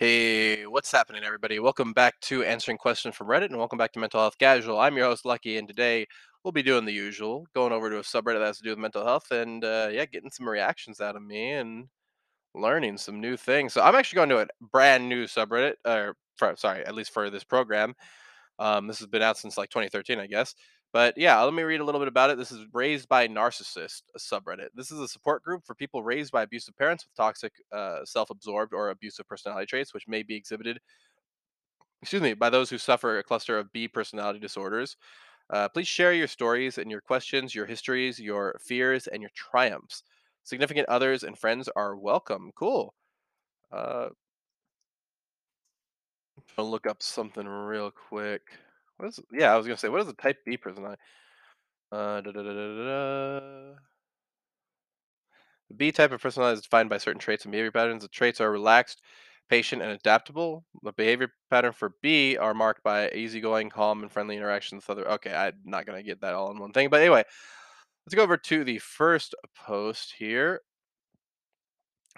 Hey, what's happening, everybody? Welcome back to Answering Questions from Reddit, and welcome back to Mental Health Casual. I'm your host, Lucky, and today we'll be doing the usual, going over to a subreddit that has to do with mental health, and uh, yeah, getting some reactions out of me and learning some new things. So I'm actually going to a brand new subreddit, or for, sorry, at least for this program. Um, this has been out since like 2013, I guess. But yeah, let me read a little bit about it. This is Raised by Narcissist, a subreddit. This is a support group for people raised by abusive parents with toxic, uh, self absorbed, or abusive personality traits, which may be exhibited, excuse me, by those who suffer a cluster of B personality disorders. Uh, please share your stories and your questions, your histories, your fears, and your triumphs. Significant others and friends are welcome. Cool. Uh, I'll look up something real quick. What is? Yeah, I was gonna say, what is a Type B? Uh, da, da, da, da, da, da. The B type of personality is defined by certain traits and behavior patterns. The traits are relaxed, patient, and adaptable. The behavior pattern for B are marked by easygoing, calm, and friendly interactions with other. Okay, I'm not gonna get that all in one thing, but anyway, let's go over to the first post here.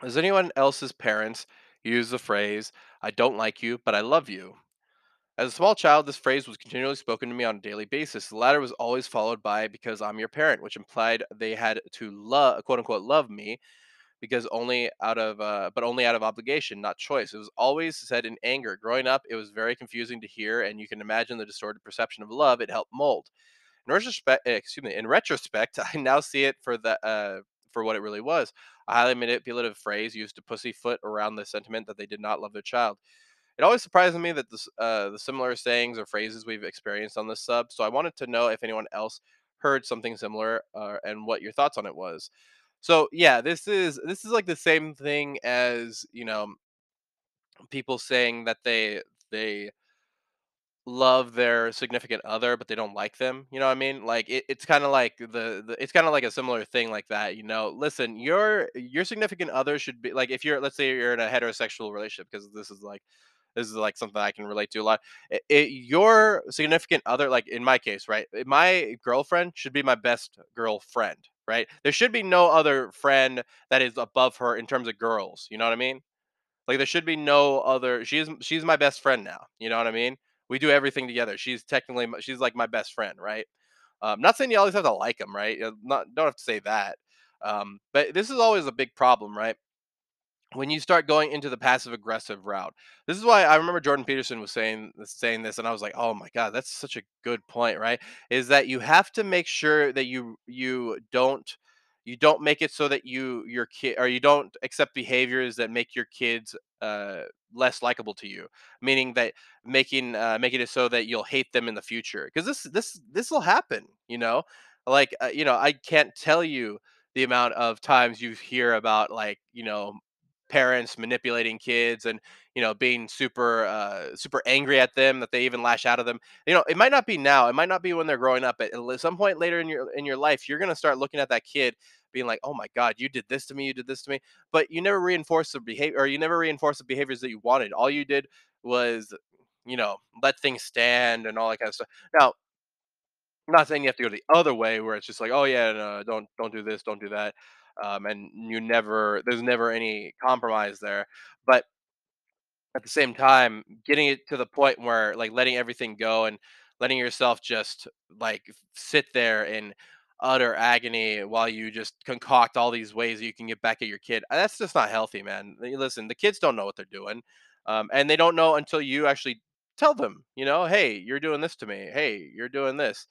Does anyone else's parents use the phrase "I don't like you, but I love you"? As a small child, this phrase was continually spoken to me on a daily basis. The latter was always followed by "because I'm your parent," which implied they had to love, quote unquote, love me because only out of, uh, but only out of obligation, not choice. It was always said in anger. Growing up, it was very confusing to hear, and you can imagine the distorted perception of love it helped mold. In retrospect, excuse me, in retrospect, I now see it for the uh, for what it really was a highly manipulative phrase used to pussyfoot around the sentiment that they did not love their child. It always surprises me that this, uh, the similar sayings or phrases we've experienced on this sub. So I wanted to know if anyone else heard something similar uh, and what your thoughts on it was. So yeah, this is this is like the same thing as you know people saying that they they love their significant other, but they don't like them. You know what I mean? Like it, it's kind of like the, the it's kind of like a similar thing like that. You know, listen, your your significant other should be like if you're let's say you're in a heterosexual relationship because this is like this is like something I can relate to a lot. It, it, your significant other, like in my case, right? eh, My girlfriend should be my best girlfriend, right? There should be no other friend that is above her in terms of girls. You know what I mean? Like there should be no other. She's she's my best friend now. You know what I mean? We do everything together. She's technically she's like my best friend, right? Um, not saying you always have to like them, right? Not don't have to say that. Um, but this is always a big problem, right? When you start going into the passive aggressive route. This is why I remember Jordan Peterson was saying saying this and I was like, "Oh my god, that's such a good point, right? Is that you have to make sure that you you don't you don't make it so that you your kid or you don't accept behaviors that make your kids uh less likable to you meaning that making uh making it so that you'll hate them in the future because this this this will happen you know like uh, you know i can't tell you the amount of times you hear about like you know parents manipulating kids and you know being super uh super angry at them that they even lash out at them. You know it might not be now it might not be when they're growing up at some point later in your in your life you're going to start looking at that kid being like oh my god you did this to me you did this to me but you never reinforce the behavior or you never reinforce the behaviors that you wanted. All you did was you know let things stand and all that kind of stuff. Now I'm not saying you have to go the other way where it's just like, oh yeah, no, don't don't do this, don't do that, um, and you never there's never any compromise there. But at the same time, getting it to the point where like letting everything go and letting yourself just like sit there in utter agony while you just concoct all these ways you can get back at your kid. uh, That's just not healthy, man. Listen, the kids don't know what they're doing, um, and they don't know until you actually tell them. You know, hey, you're doing this to me. Hey, you're doing this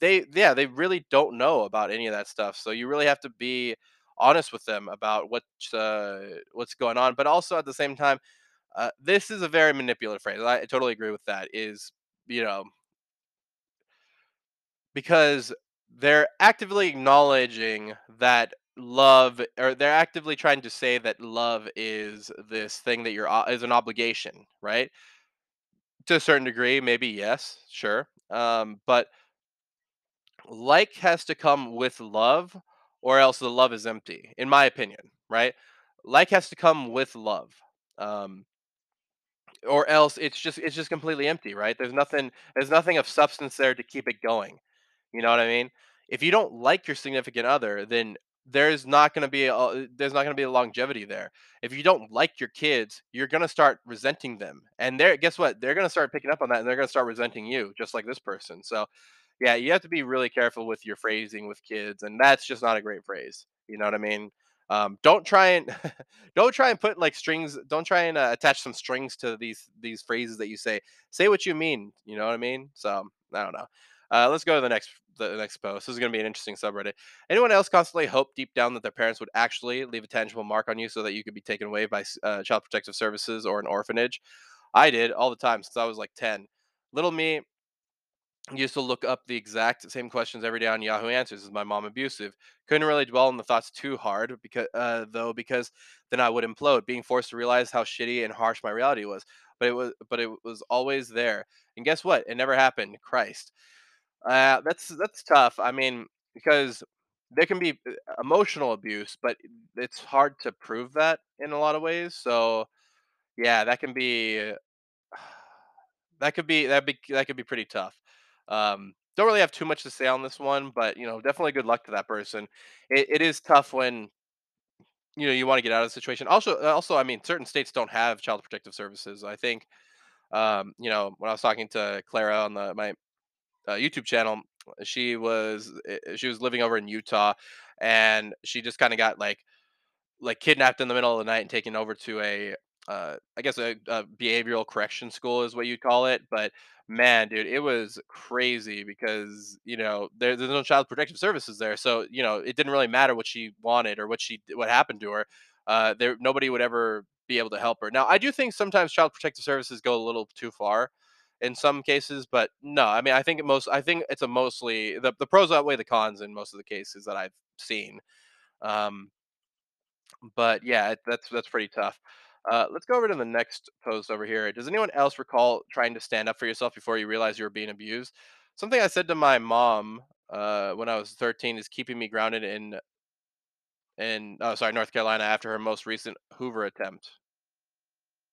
they yeah, they really don't know about any of that stuff. So you really have to be honest with them about what's uh, what's going on. But also at the same time, uh, this is a very manipulative phrase. I totally agree with that. Is you know because they're actively acknowledging that love or they're actively trying to say that love is this thing that you're is an obligation right to a certain degree maybe yes sure um, but like has to come with love or else the love is empty in my opinion right like has to come with love um or else it's just it's just completely empty right there's nothing there's nothing of substance there to keep it going you know what i mean if you don't like your significant other then there's not gonna be a there's not gonna be a longevity there. If you don't like your kids, you're gonna start resenting them, and they're guess what? They're gonna start picking up on that, and they're gonna start resenting you, just like this person. So, yeah, you have to be really careful with your phrasing with kids, and that's just not a great phrase. You know what I mean? Um, don't try and don't try and put like strings. Don't try and uh, attach some strings to these these phrases that you say. Say what you mean. You know what I mean? So I don't know. Uh, let's go to the next the next post. This is going to be an interesting subreddit. Anyone else constantly hope deep down that their parents would actually leave a tangible mark on you so that you could be taken away by uh, child protective services or an orphanage? I did all the time since I was like 10. Little me used to look up the exact same questions every day on Yahoo Answers. Is my mom abusive? Couldn't really dwell on the thoughts too hard because uh, though because then I would implode, being forced to realize how shitty and harsh my reality was. But it was but it was always there. And guess what? It never happened. Christ. Uh, that's that's tough. I mean, because there can be uh, emotional abuse, but it's hard to prove that in a lot of ways. So yeah, that can be that could be that be that could be pretty tough. Um, don't really have too much to say on this one, but you know, definitely good luck to that person. It, it is tough when you know you want to get out of the situation. Also, uh, also, I mean, certain states don't have child protective services. I think, um, you know, when I was talking to Clara on the my uh, YouTube channel, she was eh, she was living over in Utah, and she just kind of got like like kidnapped in the middle of the night and taken over to a uh, I guess a, a behavioral correction school is what you'd call it. But man, dude, it was crazy because you know there, there's no child protective services there, so you know it didn't really matter what she wanted or what she what happened to her. Uh, there nobody would ever be able to help her. Now, I do think sometimes child protective services go a little too far in some cases, but no, I mean, I think most, I think it's a mostly the, the pros outweigh the cons in most of the cases that I've seen. Um, but yeah, that's that's pretty tough. Uh, let's go over to the next post over here. Does anyone else recall trying to stand up for yourself before you realize you were being abused? Something I said to my mom uh, when I was 13 is keeping me grounded in in oh sorry North Carolina after her most recent Hoover attempt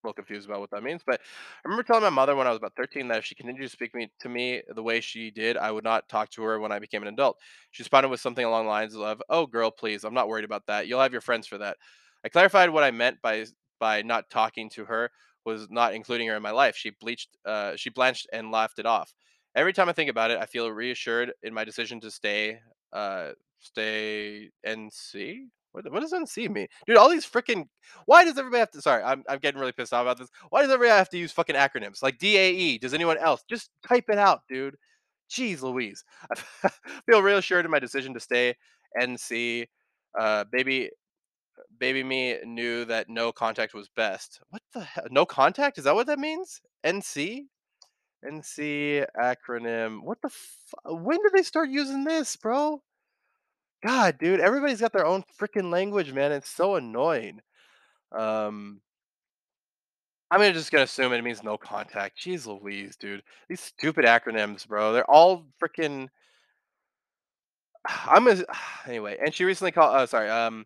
A little confused about what that means. But I remember telling my mother when I was about 13 that if she continued to speak me to me the way she did, I would not talk to her when I became an adult. She responded with something along the lines of, "Oh, girl, please, I'm not worried about that. You'll have your friends for that." I clarified what I meant by by not talking to her was not including her in my life. She bleached, uh, she blanched and laughed it off. Every time I think about it, I feel reassured in my decision to stay, uh, stay NC. What, what does NC mean, dude? All these freaking. Why does everybody have to? Sorry, I'm I'm getting really pissed off about this. Why does everybody have to use fucking acronyms like DAE? Does anyone else just type it out, dude? Jeez Louise. I feel reassured in my decision to stay NC. Uh, baby, baby me knew that no contact was best. What the hell? No contact? Is that what that means? NC? NC acronym. What the? When did they start using this, bro? God, dude, everybody's got their own freaking language, man. It's so annoying. Um, I'm just gonna assume it means no contact. Jeez Louise, dude. These stupid acronyms, bro. They're all freaking. I'm a, anyway. And she recently called. Oh, sorry. Um,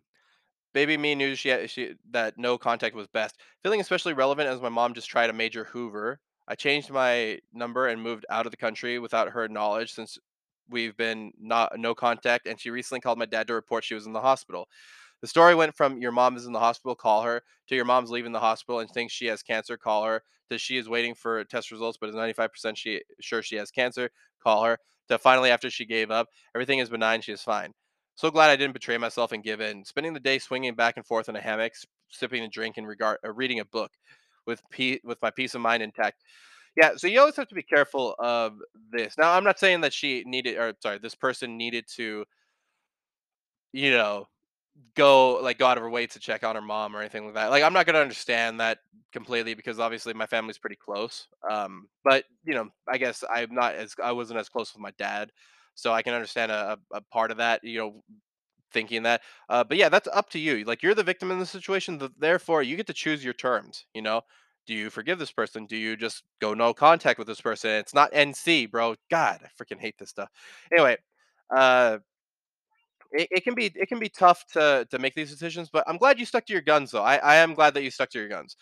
Baby me knew she she that no contact was best. Feeling especially relevant as my mom just tried a major Hoover. I changed my number and moved out of the country without her knowledge since we've been not no contact and she recently called my dad to report she was in the hospital. The story went from your mom is in the hospital, call her, to your mom's leaving the hospital and thinks she has cancer, call her, to she is waiting for test results but is 95% she sure she has cancer, call her, to finally after she gave up, everything is benign, she is fine. So glad I didn't betray myself and give in. Spending the day swinging back and forth in a hammock, sipping a drink and regard, uh, reading a book with pe- with my peace of mind intact. Yeah, so you always have to be careful of this. Now, I'm not saying that she needed, or sorry, this person needed to, you know, go like go out of her way to check on her mom or anything like that. Like, I'm not gonna understand that completely because obviously my family's pretty close. Um, but you know, I guess I'm not as I wasn't as close with my dad, so I can understand a, a part of that. You know, thinking that. Uh, but yeah, that's up to you. Like you're the victim in the situation, therefore you get to choose your terms. You know, do you forgive this person? Do you just go no contact with this person? It's not NC, bro. God, I freaking hate this stuff. Anyway, uh, it, it can be it can be tough to to make these decisions, but I'm glad you stuck to your guns though. I, I am glad that you stuck to your guns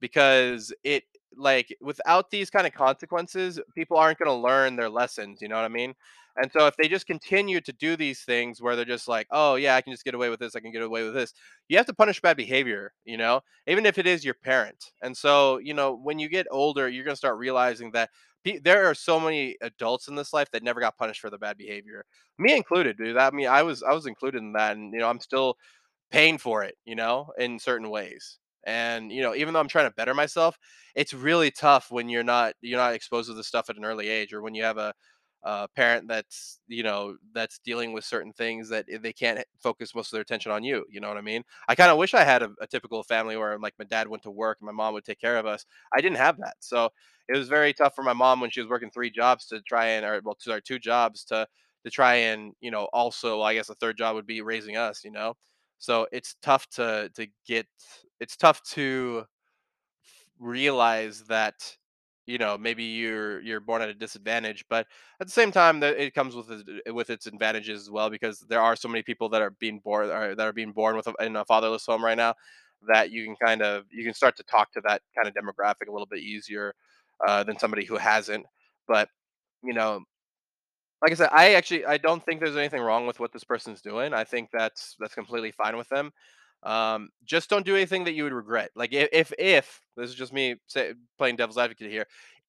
because it like without these kind of consequences, people aren't going to learn their lessons. You know what I mean? And so if they just continue to do these things where they're just like, "Oh, yeah, I can just get away with this, I can get away with this." You have to punish bad behavior, you know? Even if it is your parent. And so, you know, when you get older, you're gonna start realizing that there are so many adults in this life that never got punished for their bad behavior. Me included, dude. I mean, I was I was included in that, and, you know, I'm still paying for it, you know, in certain ways. And, you know, even though I'm trying to better myself, it's really tough when you're not you're not exposed to this stuff at an early age or when you have a a parent that's, you know, that's dealing with certain things that they can't focus most of their attention on you, you know what I mean? I kinda wish I had a a typical family where, like, my dad went to work and my mom would take care of us. I didn't have that. So, it was very tough for my mom when she was working 3 jobs to try and or well, 2 jobs to to try and, you know, also, I guess a 3rd job would be raising us, you know? So, it's tough to to get it's tough to realize that, you know, maybe you're you're born at a disadvantage, but at the same time that it comes with its with its advantages as well because there are so many people that are being born or that are being born with a in a fatherless home right now that you can kind of you can start to talk to that kind of demographic a little bit easier, uh, than somebody who hasn't. But, you know like I said, I actually I don't think there's anything wrong with what this person's doing. I think that's that's completely fine with them. Um, just don't do anything that you would regret. Like i if if this is just me say playing devil's advocate here,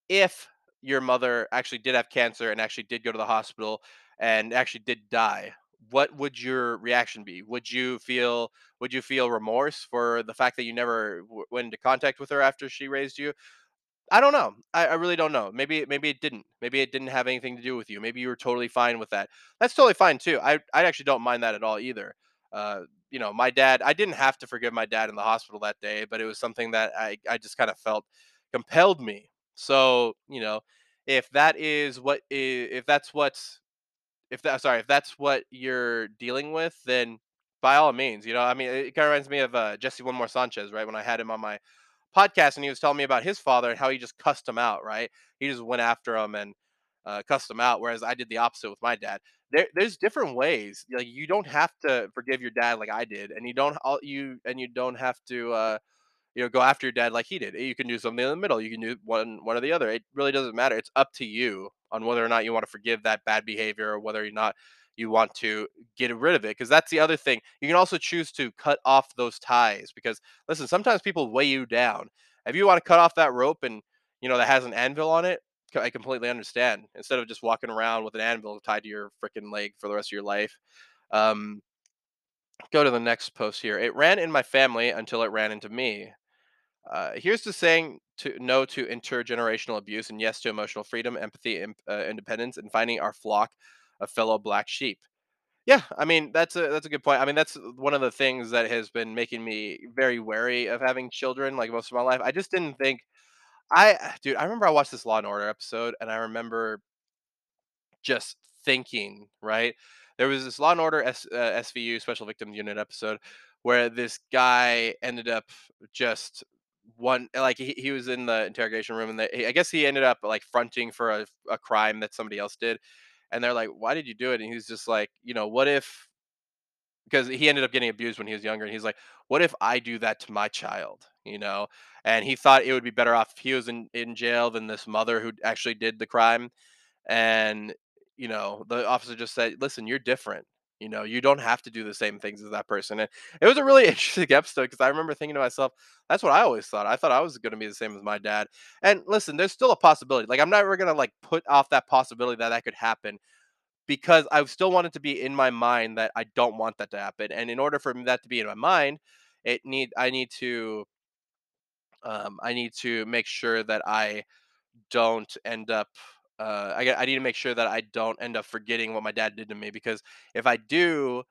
if your mother actually did have cancer and actually did go to the hospital and actually did die, what would your reaction be? Would you feel would you feel remorse for the fact that you never w went into contact with her after she raised you? I don't know. I I really don't know. Maybe maybe it didn't. Maybe it didn't have anything to do with you. Maybe you were totally fine with that. That's totally fine too. I I actually don't mind that at all either. Uh, you know, my dad, I didn't have to forgive my dad in the hospital that day, but it was something that I I just kind of felt compelled me. So, you know, if that is what if that's what's if that sorry, if that's what you're dealing with, then by all means, you know, I mean, it kind of reminds me of uh, Jesse One More Sanchez, right? When I had him on my podcast and he was telling me about his father and how he just cussed him out, right? He just went after him and uh, cussed him out, whereas I did the opposite with my dad. There, there's different ways. Like you don't have to forgive your dad like I did, and you don't you and you don't have to uh, you know, go after your dad like he did. You can do something in the middle. You can do one one or the other. It really doesn't matter. It's up to you on whether or not you want to forgive that bad behavior or whether or not you want to get rid of it. Because that's the other thing. You can also choose to cut off those ties. Because listen, sometimes people weigh you down. If you want to cut off that rope and you know that has an anvil on it, I completely understand. Instead of just walking around with an anvil tied to your freaking leg for the rest of your life. Um, go to the next post here. It ran in my family until it ran into me. Uh, here's to saying to no to intergenerational abuse and yes to emotional freedom, empathy, imp, uh, independence, and finding our flock of fellow black sheep. Yeah, I mean that's a that's a good point. I mean that's one of the things that has been making me very wary of having children. Like most of my life, I just didn't think I, dude. I remember I watched this Law and Order episode, and I remember just thinking, right? There was this Law and Order S, uh, SVU Special Victims Unit episode where this guy ended up just one like he, he was in the interrogation room and they, I guess he ended up like fronting for a, a crime that somebody else did and they're like why did you do it and he's just like you know what if because he ended up getting abused when he was younger and he's like what if i do that to my child? you know? And he thought it would be better off if he was in, in jail than this mother who actually did the crime. And you know the officer just said listen you're different. You know you don't have to do the same things as that person. And it was a really interesting episode because i remember thinking to myself that's what i always thought. I thought i was going to be the same as my dad. And listen there's still a possibility. Like i'm never going to like put off that possibility that that could happen because i still want it to be in my mind that i don't want that to happen and in order for that to be in my mind it need i need to um, i need to make sure that i don't end up uh, I, I need to make sure that I don't end up forgetting what my dad did to me because if I do,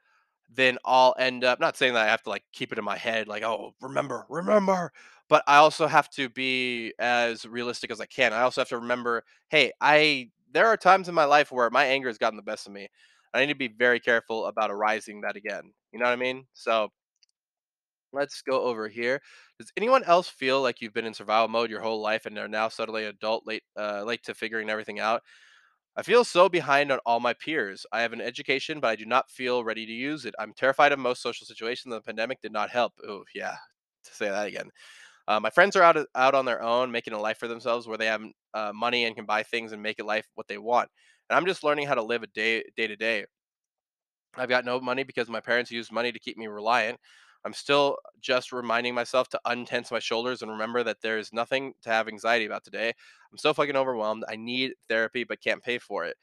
then I'll end up not saying that I have to like keep it in my head, like, oh, remember, remember. But I also have to be as realistic as I can. I also have to remember, hey, I there are times in my life where my anger has gotten the best of me. I need to be very careful about arising that again. You know what I mean? So Let's go over here. Does anyone else feel like you've been in survival mode your whole life and are now suddenly adult, late, uh, late to figuring everything out? I feel so behind on all my peers. I have an education, but I do not feel ready to use it. I'm terrified of most social situations. The pandemic did not help. Oh, yeah, to say that again. Uh, my friends are out out on their own, making a life for themselves, where they have uh, money and can buy things and make it life what they want. and I'm just learning how to live a day day to day. I've got no money because my parents used money to keep me reliant. I'm still just reminding myself to untense my shoulders and remember that there's nothing to have anxiety about today. I'm so fucking overwhelmed. I need therapy but can't pay for it.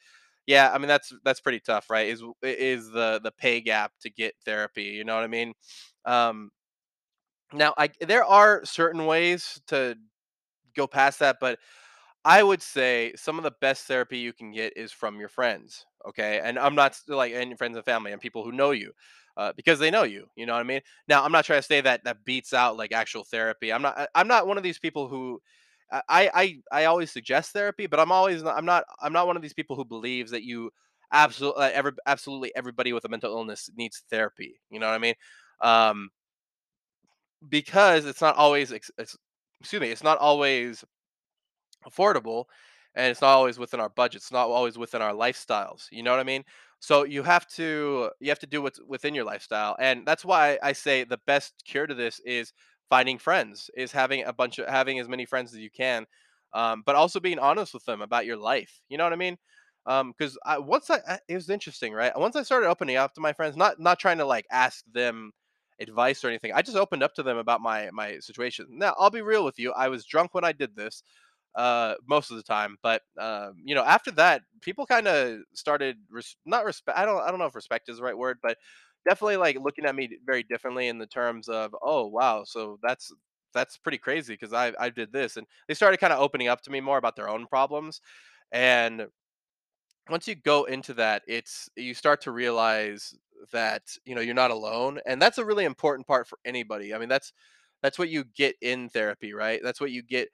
Yeah, I mean that's that's pretty tough, right? Is is the the pay gap to get therapy, you know what I mean? Um now I there are certain ways to go past that, but I would say some of the best therapy you can get is from your friends, okay? And I'm not like and friends and family and people who know you, uh, because they know you. You know what I mean? Now, I'm not trying to say that that beats out like actual therapy. I'm not. I'm not one of these people who. I I I I always suggest therapy, but I'm always not, I'm not I'm not one of these people who believes that you absolutely every absolutely everybody with a mental illness needs therapy. You know what I mean? Um, because it's not always ex- ex- excuse me, it's not always affordable and it's not always within our budget it's not always within our lifestyles you know what i mean? So you have to you have to do what's within your lifestyle and that's why i say the best cure to this is finding friends is having a bunch of having as many friends as you can um, but also being honest with them about your life you know what i mean? Because I, once I, I- it was interesting right? Once i started opening up to my friends not not trying to like ask them advice or anything i just opened up to them about my my situation. Now i'll be real with you i was drunk when i did this uh most of the time but um you know after that people kind of started res- not respect i don't i don't know if respect is the right word but definitely like looking at me very differently in the terms of oh wow so that's that's pretty crazy because i i did this and they started kind of opening up to me more about their own problems and once you go into that, it's you start to realize that you know you're not alone, and that's a really important part for anybody. I mean, that's that's what you get in therapy, right? That's what you get.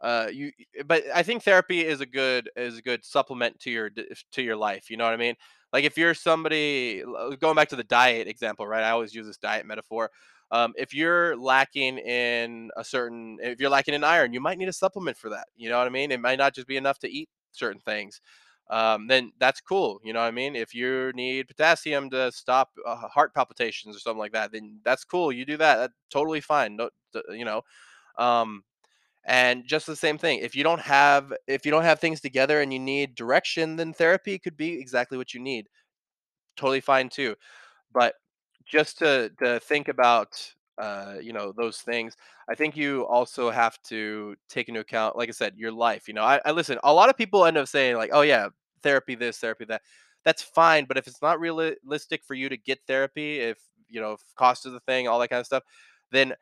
Uh, you, but I think therapy is a good is a good supplement to your to your life. You know what I mean? Like if you're somebody going back to the diet example, right? I always use this diet metaphor. Um, if you're lacking in a certain, if you're lacking in iron, you might need a supplement for that. You know what I mean? It might not just be enough to eat certain things um, then that's cool. You know what I mean? If you need potassium to stop uh, heart palpitations or something like that, then that's cool. You do that. That's totally fine. No, you know, um, and just the same thing. If you don't have if you don't have things together and you need direction, then therapy could be exactly what you need. Totally fine too. But just to to think about, uh, you know, those things, I think you also have to take into account, like I said, your life. You know, I, I listen. A lot of people end up saying like, "Oh yeah, therapy this, therapy that." That's fine, but if it's not realistic for you to get therapy, if you know, if cost is a thing, all that kind of stuff, then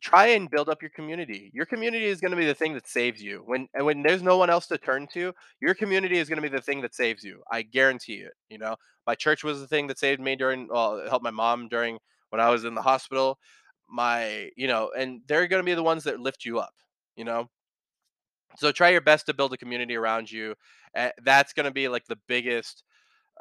try and build up your community. Your community is going to be the thing that saves you. When and when there's no one else to turn to, your community is going to be the thing that saves you. I guarantee it. You know, my church was the thing that saved me during. Well, helped my mom during when I was in the hospital. My, you know, and they're going to be the ones that lift you up. You know, so try your best to build a community around you. Uh, that's going to be like the biggest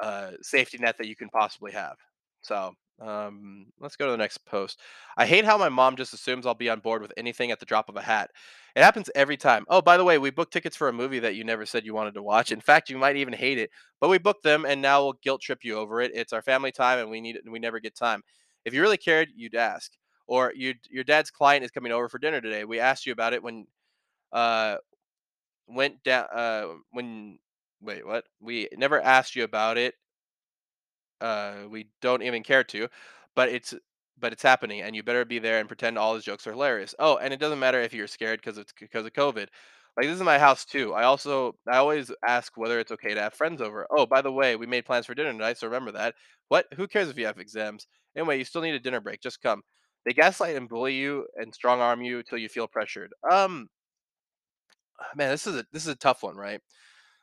uh, safety net that you can possibly have. So um, let's go to the next post. I hate how my mom just assumes I'll be on board with anything at the drop of a hat. It happens every time. Oh, by the way, we booked tickets for a movie that you never said you wanted to watch. In fact, you might even hate it, but we booked them, and now we'll guilt trip you over it. It's our family time, and we need it, and we never get time. If you really cared, you'd ask. Or you, your dad's client is coming over for dinner today. We asked you about it when uh went down uh when wait what we never asked you about it uh, we don't even care to, but it's but it's happening, and you better be there and pretend all his jokes are hilarious. Oh, and it doesn't matter if you're scared because it's because of COVID. Like this is my house too. I also I always ask whether it's okay to have friends over. Oh, by the way, we made plans for dinner tonight, so remember that. What? Who cares if you have exams? Anyway, you still need a dinner break. Just come. They gaslight and bully you and strong arm you until you feel pressured. Um, man, this is a this is a tough one, right?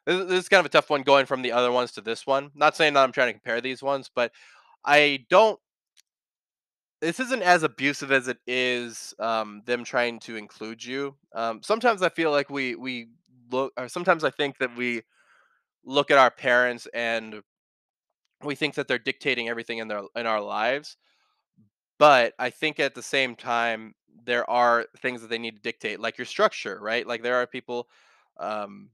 This, is- kind of a tough one going from the other ones to this one. Not saying that I'm trying to compare these ones, but I don't this isn't as abusive as it is um, them trying to include you. Um, sometimes I feel like we we look, or sometimes I think that we look at our parents and we think that they're dictating everything in their in our lives. But I think at the same time there are things that they need to dictate, like your structure, right? Like there are people um,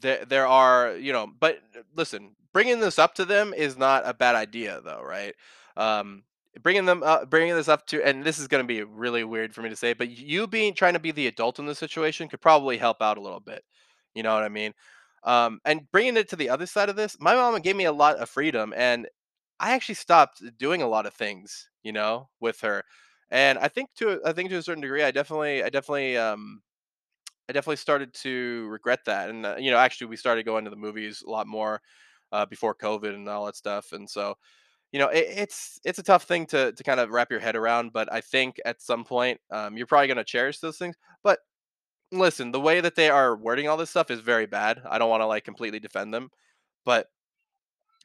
There there are, you know, but uh, listen, bringing this up to them is not a bad idea though, right? Um, bringing them up, bringing this up to, and this is going to be really weird for me to say, but you being trying to be the adult in the situation could probably help out a little bit. You know what I mean? Um, and bringing it to the other side of this, my mama gave me a lot of freedom, and I actually stopped doing a lot of things, you know, with her. And I think to I think to a certain degree, I definitely I definitely um I definitely started to regret that. And uh, you know, actually, we started going to the movies a lot more uh, before COVID and all that stuff. And so, you know, it, it's it's a tough thing to to kind of wrap your head around. But I think at some point, um, you're probably going to cherish those things. But listen, the way that they are wording all this stuff is very bad. I don't want to like completely defend them, but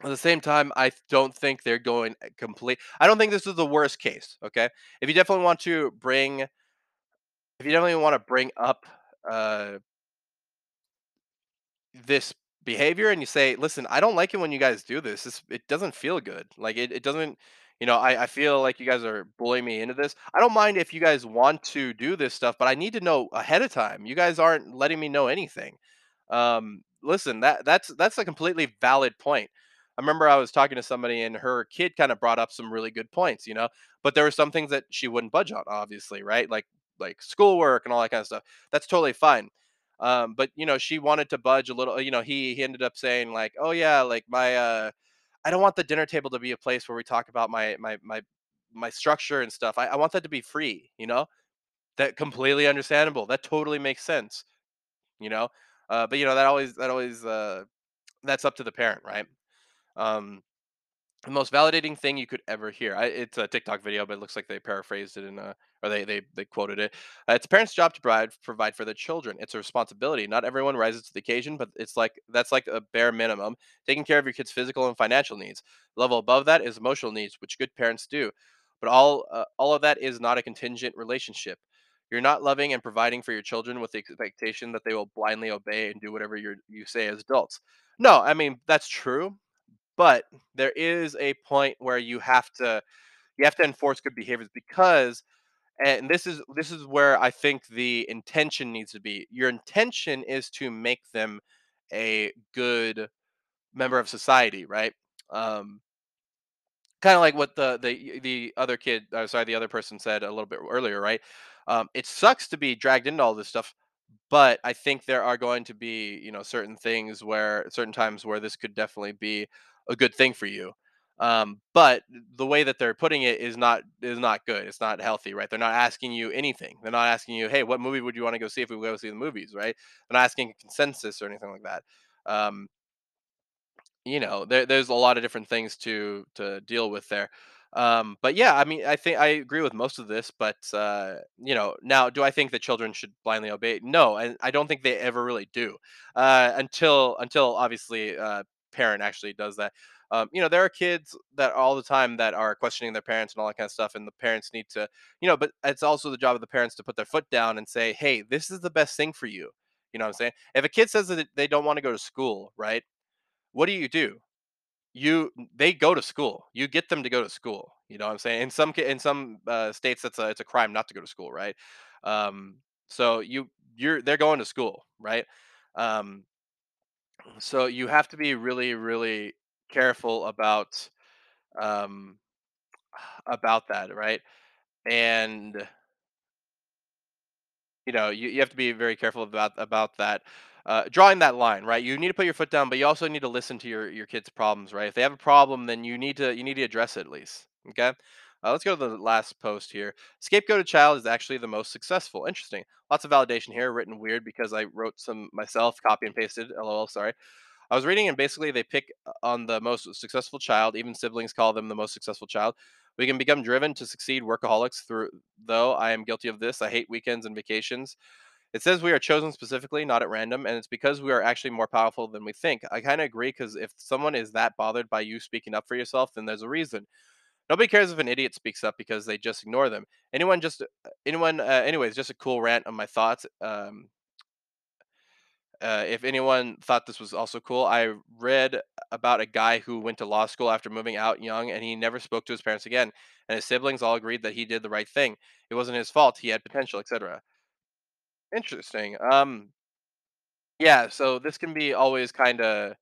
at the same time, I don't think they're going uh, complete. I don't think this is the worst case. Okay, if you definitely want to bring, if you definitely want to bring up uh, this behavior and you say, "Listen, I don't like it when you guys do this. This it doesn't feel good. Like it, it doesn't, you know, I, I feel like you guys are bullying me into this. I don't mind if you guys want to do this stuff, but I need to know ahead of time. You guys aren't letting me know anything. Um, listen, that that's that's a completely valid point. I remember I was talking to somebody and her kid kind of brought up some really good points, you know, but there were some things that she wouldn't budge on, obviously, right? Like like schoolwork and all that kind of stuff. That's totally fine um, but you know, she wanted to budge a little. You know, he he ended up saying like, "Oh yeah, like my uh, I don't want the dinner table to be a place where we talk about my my my my structure and stuff. I, I want that to be free. You know, that completely understandable. That totally makes sense. You know, uh, but you know that always that always uh, that's up to the parent, right? Um, the most validating thing you could ever hear. I, it's a TikTok video, but it looks like they paraphrased it in a, or they they they quoted it. Uh, it's a parent's job to provide provide for their children. It's a responsibility. Not everyone rises to the occasion, but it's like that's like a bare minimum. Taking care of your kids' physical and financial needs. Level above that is emotional needs, which good parents do. But all uh, all of that is not a contingent relationship. You're not loving and providing for your children with the expectation that they will blindly obey and do whatever you you say as adults. No, I mean that's true but there is a point where you have to you have to enforce good behaviors because and this is this is where I think the intention needs to be. Your intention is to make them a good member of society, right? Um, kind of like what the the the other kid, uh, sorry, the other person said a little bit earlier, right? Um, it sucks to be dragged into all this stuff, but I think there are going to be, you know, certain things where certain times where this could definitely be a good thing for you. Um, but the way that they're putting it is not is not good. It's not healthy, right? They're not asking you anything. They're not asking you, hey, what movie would you want to go see if we go see the movies, right? They're not asking a consensus or anything like that. Um, you know, there, there's a lot of different things to to deal with there. Um, but yeah, I mean, I think I agree with most of this. But uh, you know, now, do I think that children should blindly obey? No, and I don't think they ever really do uh, until until obviously uh, parent actually does that. Um, you know, there are kids that all the time that are questioning their parents and all that kind of stuff, and the parents need to, you know, but it's also the job of the parents to put their foot down and say, "Hey, this is the best thing for you." You know what I'm saying? If a kid says that they don't want to go to school, right? what do you do? You they go to school. You get them to go to school. You know what I'm saying? In some in some uh, states, that's a it's a crime not to go to school, right? Um, so you you're they're going to school, right? Um, so you have to be really really careful about um, about that, right? And you know, you, you have to be very careful about about that. Uh, drawing that line, right? You need to put your foot down, but you also need to listen to your your kids' problems, right? If they have a problem, then you need to you need to address it at least. Okay. Uh, let's go to the last post here. Scapegoated child is actually the most successful. Interesting. Lots of validation here, written weird because I wrote some myself, copy and pasted. LOL. Sorry. I was reading, and basically they pick on the most successful child. Even siblings call them the most successful child. We can become driven to succeed workaholics through, though I am guilty of this. I hate weekends and vacations. It says we are chosen specifically, not at random, and it's because we are actually more powerful than we think. I kind of agree because if someone is that bothered by you speaking up for yourself, then there's a reason. Nobody cares if an idiot speaks up because they just ignore them. Anyone just, uh, anyone, uh, anyways, just a cool rant on my thoughts. Um, uh, if anyone thought this was also cool, I read about a guy who went to law school after moving out young and he never spoke to his parents again. And his siblings all agreed that he did the right thing. It wasn't his fault. He had potential, etc. Interesting. Um, yeah. So this can be always kind of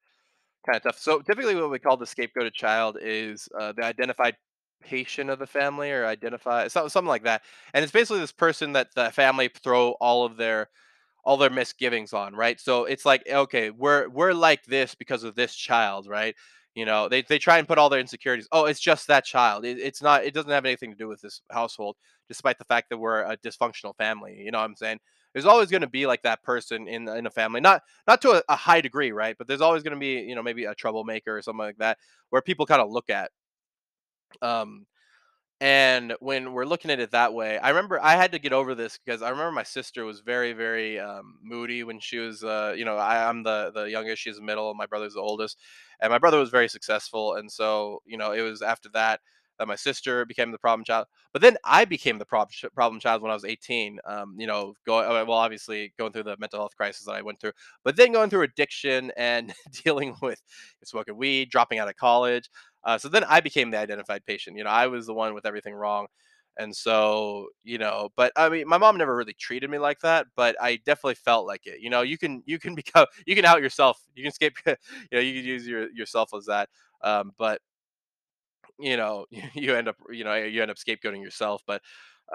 kind of tough. So typically, what we call the scapegoated child is uh, the identified patient of the family, or identify something like that. And it's basically this person that the family throw all of their all their misgivings on, right? So it's like, okay, we're we're like this because of this child, right? You know, they they try and put all their insecurities. Oh, it's just that child. It, it's not. It doesn't have anything to do with this household, despite the fact that we're a dysfunctional family. You know what I'm saying? There's always going to be like that person in in a family, not not to a, a high degree, right? But there's always going to be, you know, maybe a troublemaker or something like that, where people kind of look at. Um, and when we're looking at it that way, I remember I had to get over this because I remember my sister was very, very um, moody when she was, uh, you know, I, I'm the the youngest, she's the middle, my brother's the oldest, and my brother was very successful, and so you know, it was after that that my sister became the problem child, but then I became the problem problem child when I was 18. Um, you know, going well, obviously going through the mental health crisis that I went through, but then going through addiction and dealing with smoking weed, dropping out of college uh, so then I became the identified patient. You know, I was the one with everything wrong. And so, you know, but I mean, my mom never really treated me like that, but I definitely felt like it. You know, you can you can become you can out yourself. You can escape. You know, you can use your yourself as that. Um, but you know, you end up you know you end up scapegoating yourself. But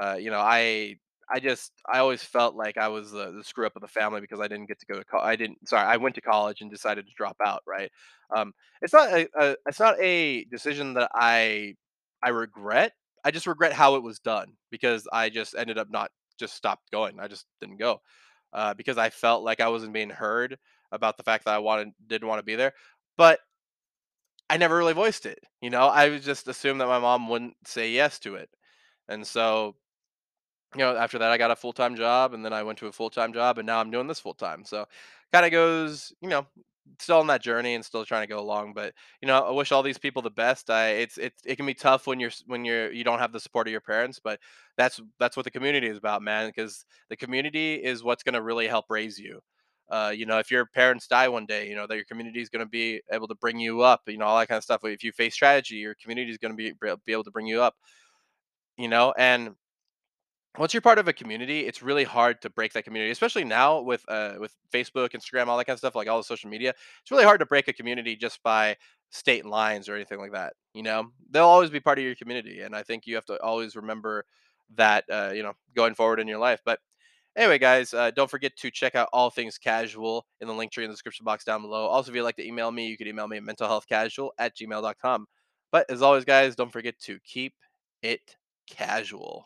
uh, you know, I I just I always felt like I was the, the screw up of the family because I didn't get to go to college. I didn't. Sorry, I went to college and decided to drop out. Right. Um, it's not a, a it's not a decision that I I regret. I just regret how it was done because I just ended up not just stopped going. I just didn't go uh, because I felt like I wasn't being heard about the fact that I wanted didn't want to be there. But I never really voiced it. You know, I just assumed that my mom wouldn't say yes to it, and so you know, after that, I got a full time job, and then I went to a full time job, and now I'm doing this full time. So, kind of goes, you know, still on that journey and still trying to go along. But you know, I wish all these people the best. I it's it's it can be tough when you're when you're you don't have the support of your parents, but that's that's what the community is about, man. Because the community is what's going to really help raise you. Uh, you know, if your parents die one day, you know that your community is going to be able to bring you up. You know, all that kind of stuff. If you face strategy, your community is going to be be able to bring you up. You know, and once you're part of a community, it's really hard to break that community, especially now with uh, with Facebook, Instagram, all that kind of stuff, like all the social media. It's really hard to break a community just by state lines or anything like that. You know, they'll always be part of your community, and I think you have to always remember that. Uh, you know, going forward in your life. But anyway, guys, uh, don't forget to check out all things casual in the link tree in the description box down below. Also, if you'd like to email me, you can email me at mentalhealthcasual at gmail.com. But as always, guys, don't forget to keep it casual.